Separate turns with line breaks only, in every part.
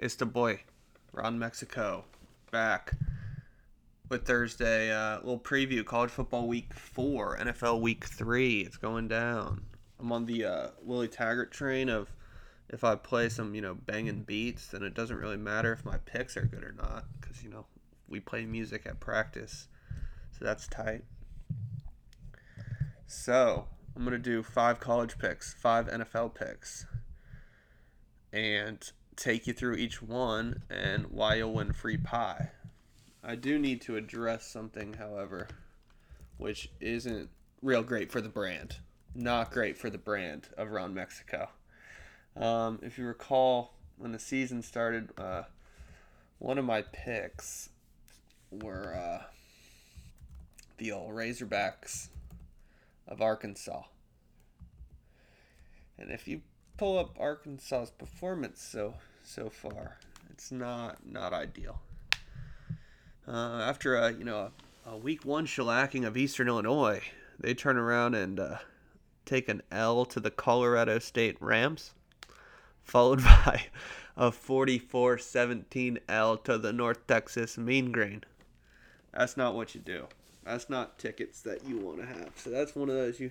It's the boy, Ron Mexico, back with Thursday. Uh, little preview: College Football Week Four, NFL Week Three. It's going down. I'm on the uh, Willie Taggart train of if I play some, you know, banging beats, then it doesn't really matter if my picks are good or not, because you know we play music at practice, so that's tight. So I'm gonna do five college picks, five NFL picks, and take you through each one and why you'll win free pie. I do need to address something, however, which isn't real great for the brand. Not great for the brand of Ron Mexico. Um, if you recall, when the season started, uh, one of my picks were uh, the old Razorbacks of Arkansas. And if you pull up Arkansas's performance so so far, it's not not ideal. Uh, after a you know a, a, week one shellacking of Eastern Illinois, they turn around and uh, take an L to the Colorado State Rams, followed by a 44-17 L to the North Texas Mean Green. That's not what you do. That's not tickets that you want to have. So that's one of those you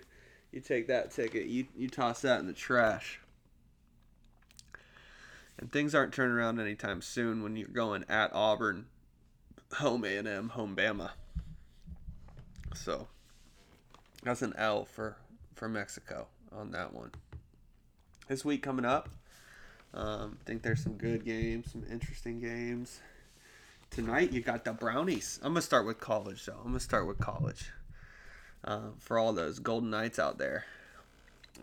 you take that ticket, you you toss that in the trash. And things aren't turning around anytime soon when you're going at Auburn, home A&M, home Bama. So that's an L for for Mexico on that one. This week coming up, um, think there's some good games, some interesting games. Tonight you got the Brownies. I'm gonna start with college though. I'm gonna start with college. Uh, for all those Golden Knights out there.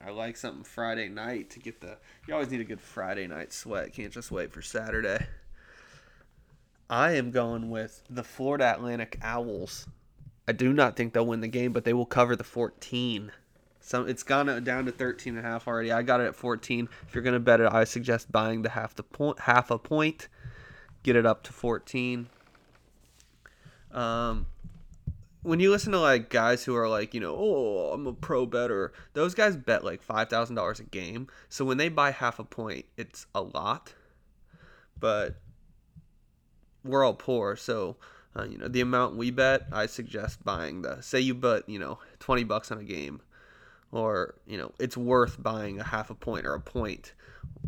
I like something Friday night to get the. You always need a good Friday night sweat. Can't just wait for Saturday. I am going with the Florida Atlantic Owls. I do not think they'll win the game, but they will cover the 14. So it's gone down to 13 and a half already. I got it at 14. If you're going to bet it, I suggest buying the half the point, half a point. Get it up to 14. Um, when you listen to like guys who are like, you know, oh, I'm a pro better, those guys bet like five thousand dollars a game. So when they buy half a point, it's a lot. But we're all poor, so uh, you know the amount we bet. I suggest buying the. Say you bet, you know, twenty bucks on a game, or you know, it's worth buying a half a point or a point,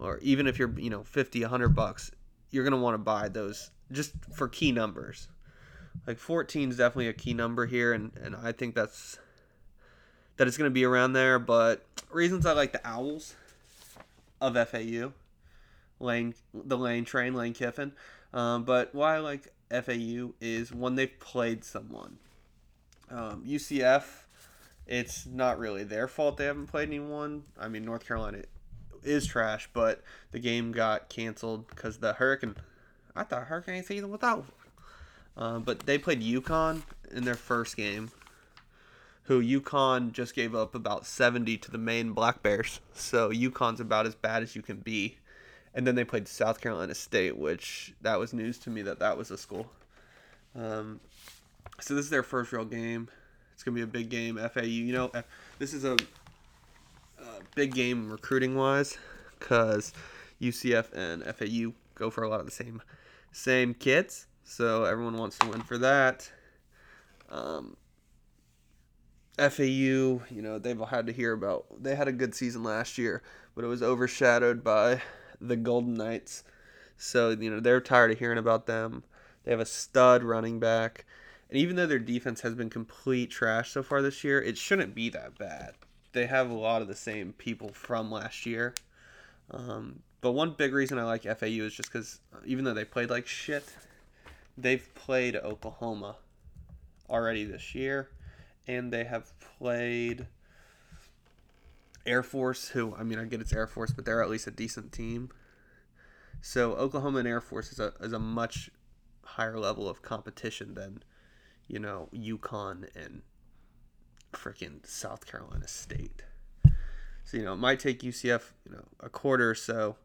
or even if you're, you know, 50, 100 bucks, you're gonna want to buy those just for key numbers like 14 is definitely a key number here, and, and I think that's that it's going to be around there. But reasons I like the Owls of FAU, Lane the Lane Train, Lane Kiffin. Um, but why I like FAU is when they've played someone. Um, UCF, it's not really their fault they haven't played anyone. I mean, North Carolina is trash, but the game got canceled because the Hurricane. I thought Hurricane season was over. Uh, but they played UConn in their first game, who UConn just gave up about 70 to the Maine Black Bears. So UConn's about as bad as you can be. And then they played South Carolina State, which that was news to me that that was a school. Um, so this is their first real game. It's gonna be a big game. FAU, you know, this is a, a big game recruiting wise, because UCF and FAU go for a lot of the same same kids. So everyone wants to win for that. Um, FAU, you know, they've had to hear about. They had a good season last year, but it was overshadowed by the Golden Knights. So, you know, they're tired of hearing about them. They have a stud running back. And even though their defense has been complete trash so far this year, it shouldn't be that bad. They have a lot of the same people from last year. Um, but one big reason I like FAU is just because even though they played like shit, they've played Oklahoma already this year, and they have played Air Force, who I mean, I get it's Air Force, but they're at least a decent team. So Oklahoma and Air Force is a is a much higher level of competition than, you know, UConn and freaking South Carolina State. So you know, it might take UCF you know a quarter or so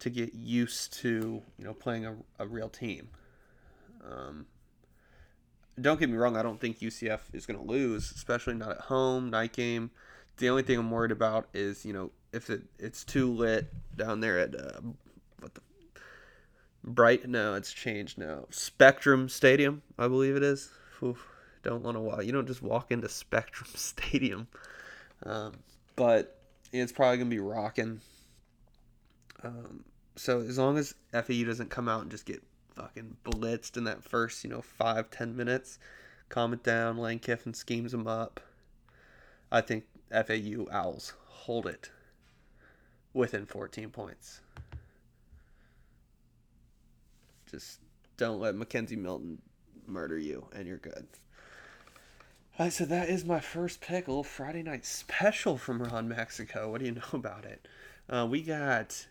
to get used to you know playing a, a real team. Um, don't get me wrong, I don't think UCF is going to lose, especially not at home, night game. The only thing I'm worried about is you know if it, it's too lit down there at uh, what the Bright? No, it's changed now. Spectrum Stadium, I believe it is. Oof, don't want to walk. You don't just walk into Spectrum Stadium. Um, but it's probably gonna be rocking. Um, so as long as FAU doesn't come out and just get fucking blitzed in that first, you know, five ten minutes, calm it down. Lane Kiffin schemes them up. I think FAU Owls hold it within 14 points. Just don't let McKenzie Milton murder you, and you're good. All right, so that is my first pick, a little Friday night special from Ron Mexico. What do you know about it? Uh, we got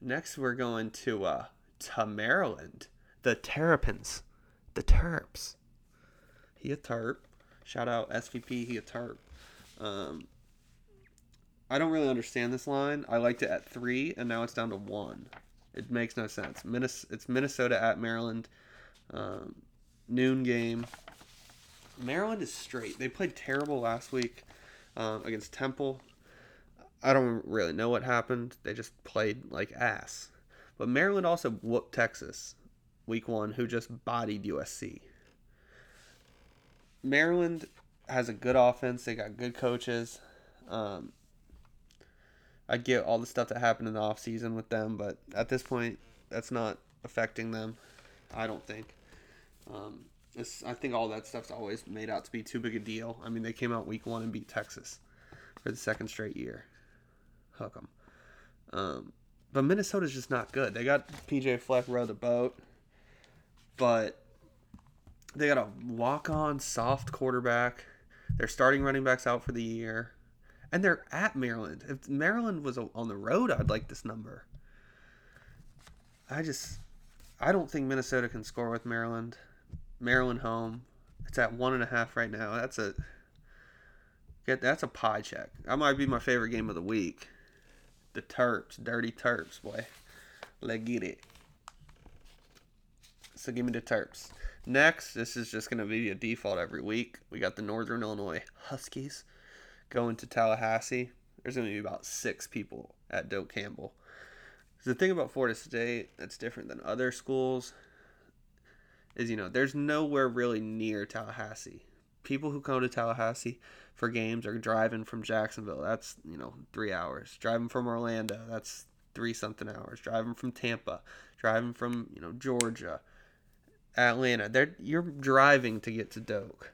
next. We're going to uh, to Maryland. The Terrapins, the Terps. He a Terp. Shout out SVP. He a Terp. Um, I don't really understand this line. I liked it at three, and now it's down to one. It makes no sense. it's Minnesota at Maryland. Um, noon game. Maryland is straight. They played terrible last week um, against Temple. I don't really know what happened. They just played like ass. But Maryland also whooped Texas week one, who just bodied USC. Maryland has a good offense. They got good coaches. Um, I get all the stuff that happened in the off season with them, but at this point, that's not affecting them. I don't think. Um, I think all that stuff's always made out to be too big a deal. I mean, they came out week one and beat Texas for the second straight year. Hook 'em. Um, but Minnesota's just not good. They got PJ Fleck row the boat, but they got a walk-on soft quarterback. They're starting running backs out for the year and they're at Maryland. If Maryland was on the road, I'd like this number. I just, I don't think Minnesota can score with Maryland. Maryland home, it's at one and a half right now. That's a get. That's a pie check. That might be my favorite game of the week. The Terps, dirty Terps, boy. Let's get it. So give me the Terps. Next, this is just going to be a default every week. We got the Northern Illinois Huskies going to Tallahassee, there's going to be about six people at Doak Campbell. The thing about Florida State that's different than other schools is, you know, there's nowhere really near Tallahassee. People who come to Tallahassee for games are driving from Jacksonville. That's, you know, three hours. Driving from Orlando. That's three something hours. Driving from Tampa. Driving from, you know, Georgia. Atlanta. They're, you're driving to get to Doak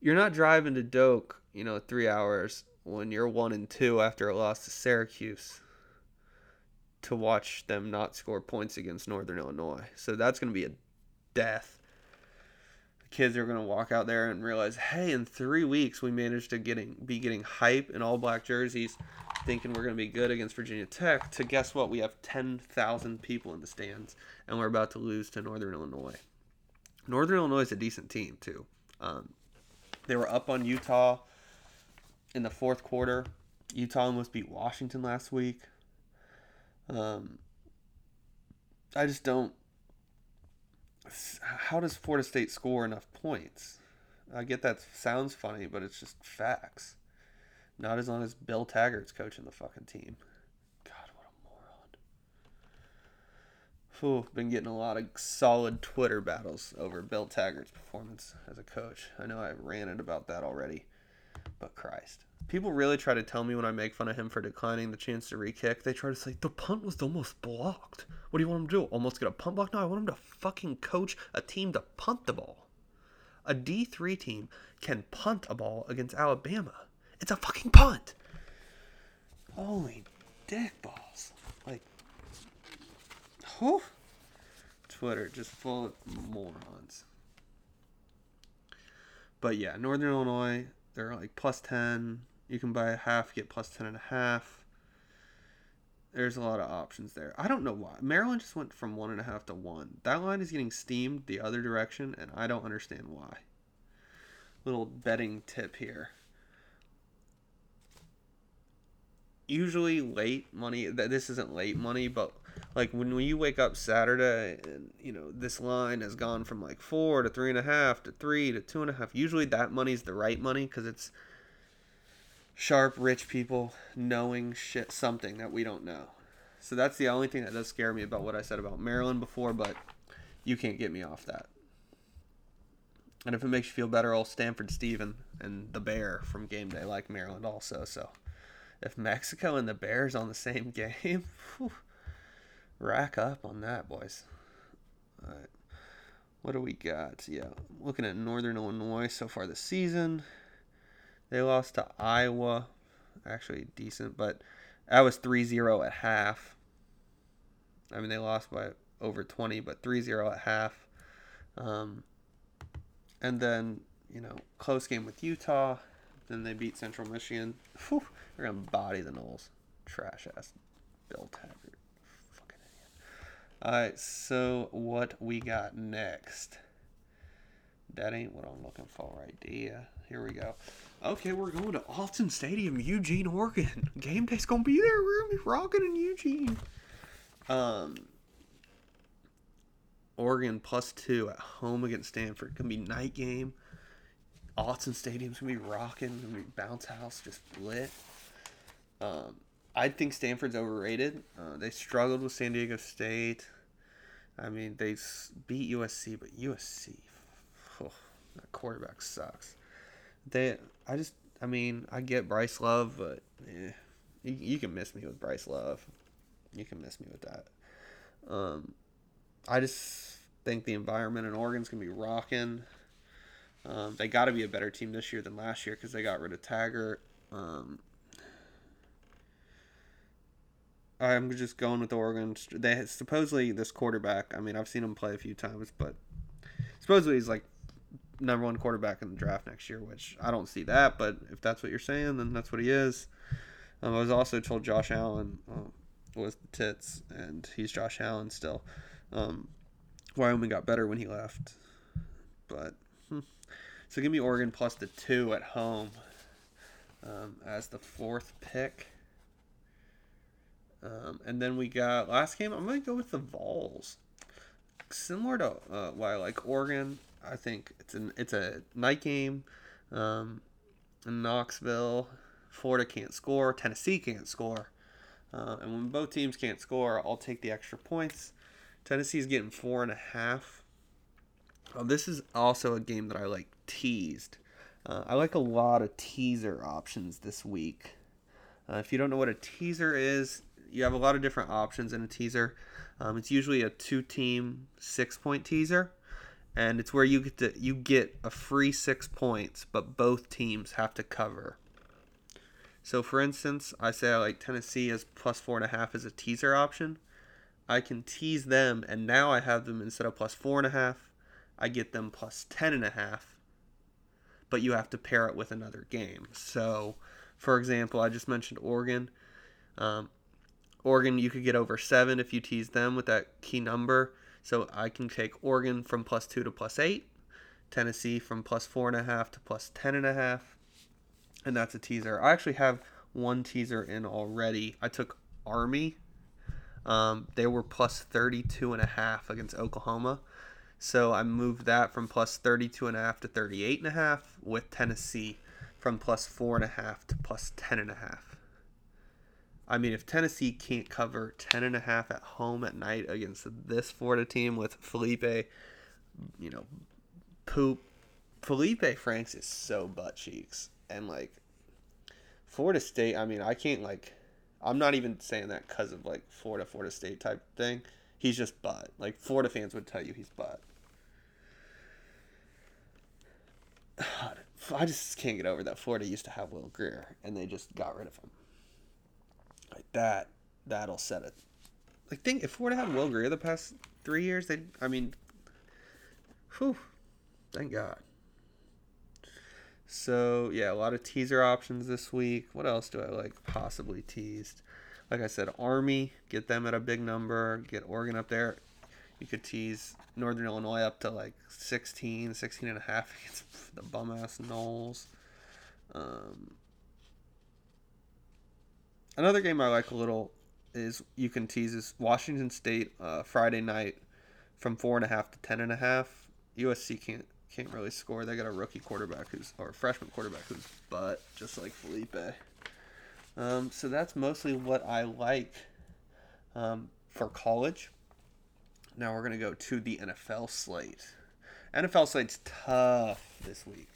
you're not driving to Doak, you know, three hours when you're one and two after a loss to Syracuse to watch them not score points against Northern Illinois. So that's going to be a death. The kids are going to walk out there and realize, hey, in three weeks we managed to getting be getting hype in all black jerseys, thinking we're going to be good against Virginia Tech. To guess what, we have ten thousand people in the stands, and we're about to lose to Northern Illinois. Northern Illinois is a decent team too. Um, they were up on Utah in the fourth quarter. Utah almost beat Washington last week. Um, I just don't. How does Florida State score enough points? I get that sounds funny, but it's just facts. Not as long as Bill Taggart's coaching the fucking team. God, what a moron. Whew, been getting a lot of solid Twitter battles over Bill Taggart's performance as a coach. I know I ranted about that already, but Christ. People really try to tell me when I make fun of him for declining the chance to re-kick. They try to say the punt was almost blocked. What do you want him to do? Almost get a punt block? No, I want him to fucking coach a team to punt the ball. A D3 team can punt a ball against Alabama. It's a fucking punt. Holy dick balls. Like Whew. Twitter just full of morons. But yeah, Northern Illinois, they're like plus 10. You can buy a half, get plus 10 and a half. there's a lot of options there. I don't know why. Maryland just went from one and a half to one. That line is getting steamed the other direction, and I don't understand why. Little betting tip here. Usually late money. This isn't late money, but like when you wake up Saturday and you know this line has gone from like four to three and a half to three to two and a half. Usually that money's the right money because it's sharp rich people knowing shit something that we don't know. So that's the only thing that does scare me about what I said about Maryland before, but you can't get me off that. And if it makes you feel better, old Stanford Steven and the Bear from game day like Maryland also. So if Mexico and the Bears on the same game, whew, rack up on that, boys. All right. What do we got? Yeah, looking at Northern Illinois so far this season. They lost to Iowa. Actually, decent, but that was 3 0 at half. I mean, they lost by over 20, but 3 0 at half. Um, and then, you know, close game with Utah. Then they beat Central Michigan. Whew, they're to body the Noles. Trash ass Bill Taggart. Fucking idiot. Alright, so what we got next? That ain't what I'm looking for right there. Here we go. Okay, we're going to Autzen Stadium, Eugene, Oregon. Game day's gonna be there. We're gonna be rocking in Eugene. Um, Oregon plus two at home against Stanford. Gonna be night game. Autzen Stadium's gonna be rocking. Gonna be bounce house just lit. Um, I think Stanford's overrated. Uh, they struggled with San Diego State. I mean, they beat USC, but USC, oh, that quarterback sucks. They, I just, I mean, I get Bryce Love, but eh, you, you can miss me with Bryce Love. You can miss me with that. Um, I just think the environment in Oregon's gonna be rocking. Um, they got to be a better team this year than last year because they got rid of Taggart. Um, I'm just going with Oregon. They supposedly this quarterback. I mean, I've seen him play a few times, but supposedly he's like number one quarterback in the draft next year. Which I don't see that, but if that's what you're saying, then that's what he is. Um, I was also told Josh Allen uh, was the tits, and he's Josh Allen still. Um, Wyoming got better when he left, but hmm. So give me Oregon plus the two at home um, as the fourth pick. Um, and then we got last game. I'm gonna go with the Vols. Similar to uh, why I like Oregon. I think it's an it's a night game. Um, in Knoxville, Florida can't score. Tennessee can't score. Uh, and when both teams can't score, I'll take the extra points. Tennessee's getting four and a half. Oh, this is also a game that I like teased. Uh, I like a lot of teaser options this week. Uh, if you don't know what a teaser is, you have a lot of different options in a teaser. Um, it's usually a two-team six-point teaser, and it's where you get to you get a free six points, but both teams have to cover. So, for instance, I say I like Tennessee as plus four and a half as a teaser option. I can tease them, and now I have them instead of plus four and a half, I get them plus ten and a half. But you have to pair it with another game. So, for example, I just mentioned Oregon. Um, Oregon, you could get over seven if you tease them with that key number. So I can take Oregon from plus two to plus eight, Tennessee from plus four and a half to plus ten and a half, and that's a teaser. I actually have one teaser in already. I took Army. Um, they were plus 32 and a half against Oklahoma. So I moved that from plus 32 and a half to 38 and a half with Tennessee from plus four and a half to plus 10 and a half. I mean, if Tennessee can't cover 10 and a half at home at night against this Florida team with Felipe, you know, poop. Felipe Franks is so butt cheeks. And, like, Florida State, I mean, I can't, like, I'm not even saying that because of, like, Florida, Florida State type thing. He's just butt. Like, Florida fans would tell you he's butt. I just can't get over that Florida used to have Will Grier and they just got rid of him like that, that'll set it. Like think if Florida had Will Grier the past three years, they I mean, whew, thank God. So yeah, a lot of teaser options this week. What else do I like possibly teased? Like I said, Army, get them at a big number. Get Oregon up there. You could tease Northern Illinois up to like 16, 16 and a half against the bum ass Noles. Um, another game I like a little is you can tease is Washington State uh, Friday night from four and a half to ten and a half. USC can't can't really score. They got a rookie quarterback who's or a freshman quarterback who's butt, just like Felipe. Um, so that's mostly what I like um, for college. Now we're gonna go to the NFL slate. NFL slate's tough this week.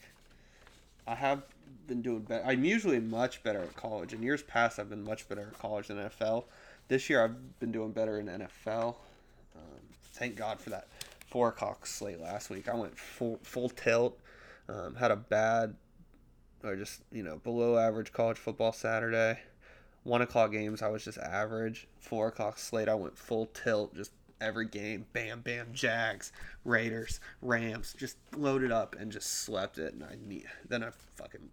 I have been doing better. I'm usually much better at college. In years past, I've been much better at college than NFL. This year, I've been doing better in NFL. Um, thank God for that four o'clock slate last week. I went full full tilt. Um, had a bad or just you know below average college football Saturday. One o'clock games I was just average. Four o'clock slate I went full tilt. Just every game, bam, bam, Jags, Raiders, Rams, just loaded up and just slept it. And I need then I fucking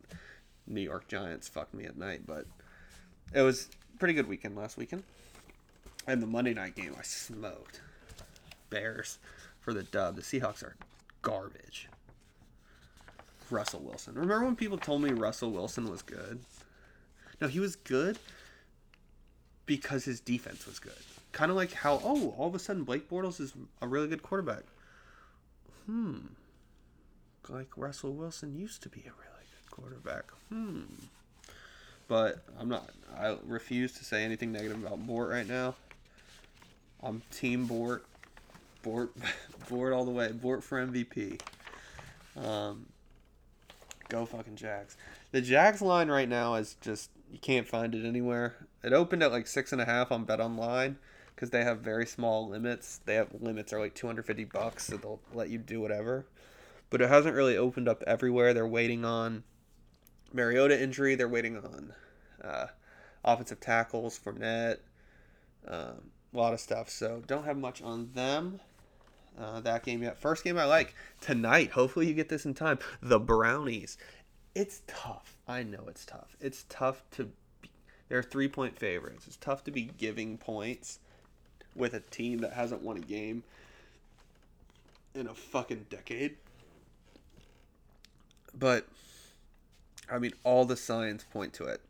New York Giants fucked me at night, but it was pretty good weekend last weekend. And the Monday night game I smoked. Bears for the dub. The Seahawks are garbage. Russell Wilson. Remember when people told me Russell Wilson was good? No, he was good because his defense was good. Kind of like how, oh, all of a sudden Blake Bortles is a really good quarterback. Hmm. Like Russell Wilson used to be a really good quarterback. Hmm. But I'm not. I refuse to say anything negative about Bort right now. I'm Team Bort. Bort, Bort all the way. Bort for MVP. Um, go fucking Jags. The Jags line right now is just you can't find it anywhere. It opened at like six and a half on Bet Online because they have very small limits. They have limits are like 250 bucks, so they'll let you do whatever. But it hasn't really opened up everywhere. They're waiting on Mariota injury. They're waiting on uh, offensive tackles, Fournette, um, a lot of stuff. So don't have much on them. Uh, that game yet. First game I like tonight. Hopefully you get this in time. The Brownies. It's tough. I know it's tough. It's tough to. Be, they're three point favorites. It's tough to be giving points with a team that hasn't won a game in a fucking decade. But I mean, all the signs point to it.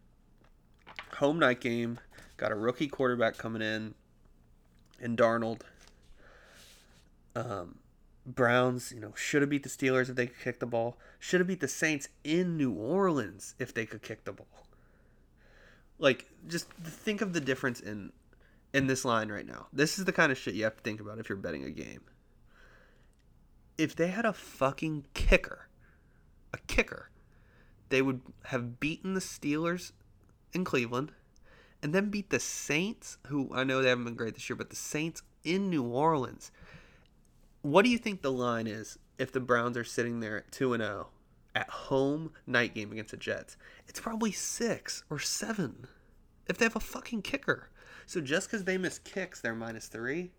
Home night game. Got a rookie quarterback coming in, and Darnold. Um, Browns, you know, should have beat the Steelers if they could kick the ball. Should have beat the Saints in New Orleans if they could kick the ball. Like, just think of the difference in in this line right now. This is the kind of shit you have to think about if you're betting a game. If they had a fucking kicker, a kicker, they would have beaten the Steelers in Cleveland and then beat the Saints, who I know they haven't been great this year, but the Saints in New Orleans what do you think the line is if the Browns are sitting there at 2 and 0 at home night game against the Jets? It's probably 6 or 7 if they have a fucking kicker. So just cuz they miss kicks, they're minus 3.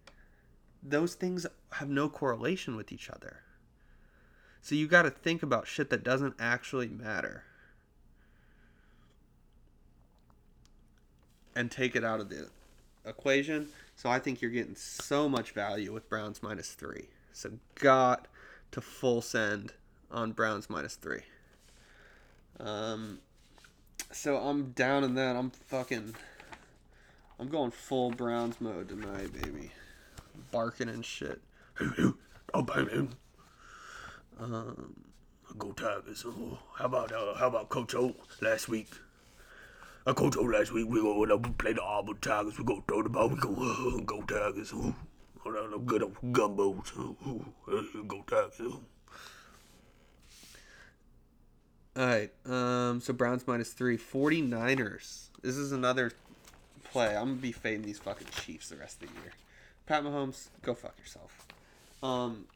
Those things have no correlation with each other. So you got to think about shit that doesn't actually matter. And take it out of the equation so I think you're getting so much value with Browns minus three. So got to full send on Browns minus three. Um, so I'm down in that. I'm fucking. I'm going full Browns mode tonight, baby. Barking and shit. oh, bang, Um, go Tigers. Oh, how about uh, how about Coach O last week? I coached over last week. We go up and play the Auburn Tigers. We go throw the ball. We go uh, go Tigers. I'm good gumbos. Ooh, uh, go Tigers. All right. Um. So Browns minus three. 49ers. This is another play. I'm gonna be fading these fucking Chiefs the rest of the year. Pat Mahomes, go fuck yourself. Um.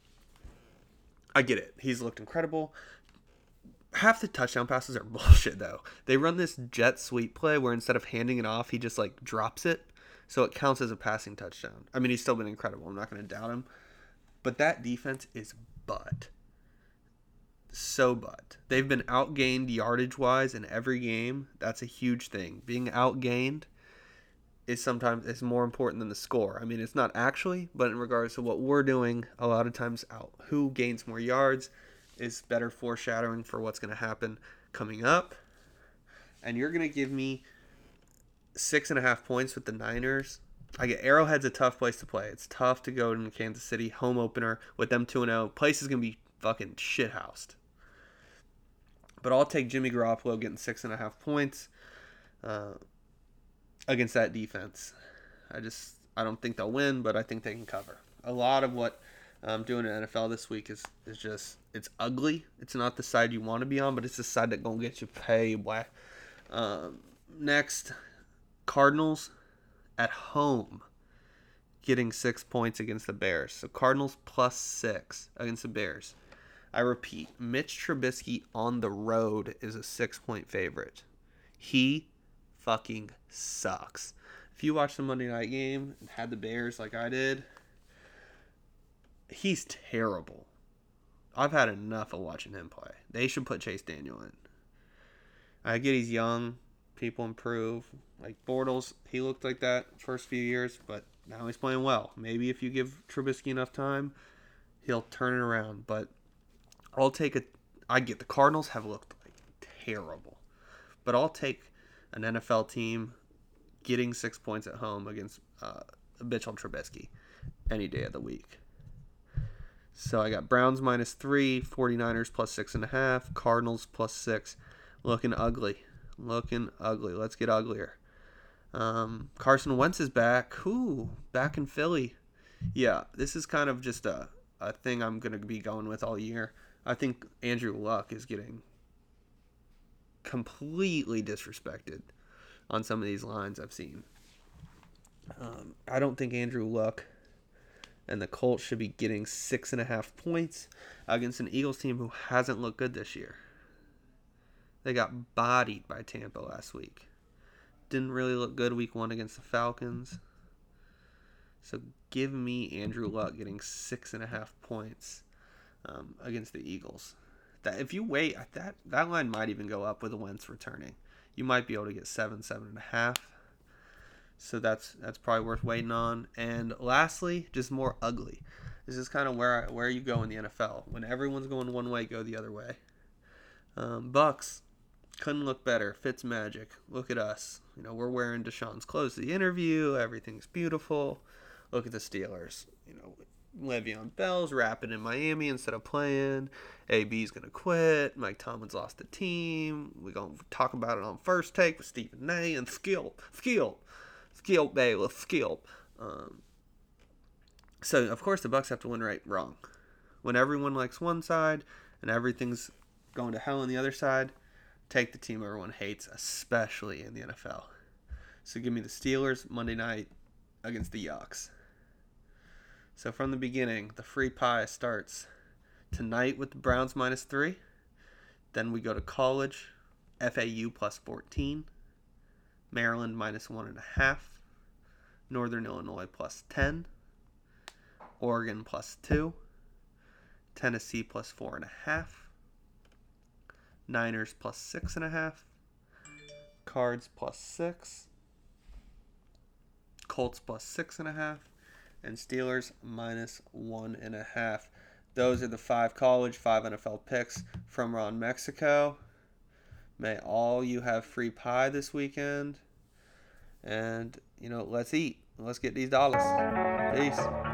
I get it. He's looked incredible half the touchdown passes are bullshit though. They run this jet sweep play where instead of handing it off, he just like drops it, so it counts as a passing touchdown. I mean, he's still been incredible. I'm not to doubt him, but that defense is butt. So butt. They've been outgained yardage wise in every game. That's a huge thing. Being outgained is sometimes is more important than the score. I mean, it's not actually, but in regards to what we're doing, a lot of times out who gains more yards is better foreshadowing for what's going to happen coming up. And you're going to give me six and a half points with the Niners. I get Arrowhead's a tough place to play. It's tough to go to Kansas City home opener with them two and zero. Place is going to be fucking shithoused. But I'll take Jimmy Garoppolo getting six and a half points. Uh, against that defense. I just I don't think they'll win, but I think they can cover. A lot of what I'm doing in NFL this week is is just it's ugly. It's not the side you want to be on, but it's the side that gonna get you paid. Um, next, Cardinals at home, getting six points against the Bears. So Cardinals plus six against the Bears. I repeat, Mitch Trubisky on the road is a six point favorite. He fucking sucks. If you watched the Monday night game and had the Bears like I did, he's terrible. I've had enough of watching him play. They should put Chase Daniel in. I get he's young, people improve. Like Bortles, he looked like that first few years, but now he's playing well. Maybe if you give Trubisky enough time, he'll turn it around. But I'll take a. I get the Cardinals have looked like terrible, but I'll take an NFL team getting six points at home against uh, Mitchell Trubisky any day of the week. So I got Browns minus three, 49ers plus six and a half, Cardinals plus six. Looking ugly. Looking ugly. Let's get uglier. Um, Carson Wentz is back. Ooh, back in Philly. Yeah, this is kind of just a, a thing I'm going to be going with all year. I think Andrew Luck is getting completely disrespected on some of these lines I've seen. Um, I don't think Andrew Luck and the Colts should be getting six and a half points against an Eagles team who hasn't looked good this year. They got bodied by Tampa last week. Didn't really look good week one against the Falcons. So give me Andrew Luck getting six and a half points um, against the Eagles. That if you wait, that that line might even go up with the Wentz returning. You might be able to get seven, seven and a half. So that's that's probably worth waiting on. And lastly, just more ugly. This is kind of where I, where you go in the NFL. When everyone's going one way, go the other way. Um, Bucs couldn't look better. Fitz magic. Look at us. You know we're wearing Deshaun's clothes the interview. Everything's beautiful. Look at the Steelers. You know Le'Veon Bell's rapping in Miami instead of playing. AB's gonna quit. Mike Tomlin's lost the team. We're gonna talk about it on first take with Stephen A. and Skill, Skill, Skill Bayless, Skill. Um, so of course the Bucs have to win right wrong. When everyone likes one side and everything's going to hell on the other side, take the team everyone hates, especially in the NFL. So give me the Steelers Monday night against the Yucks. So from the beginning, the free pie starts tonight with the Browns minus three. Then we go to college, FAU plus 14, Maryland minus one and a half, Northern Illinois plus 10, Oregon plus two, Tennessee plus four and a half, Niners plus six and a half, Cards plus six, Colts plus six and a half, and Steelers minus one and a half. Those are the five college, five NFL picks from Ron Mexico. May all you have free pie this weekend. And, you know, let's eat. Let's get these dollars. Peace.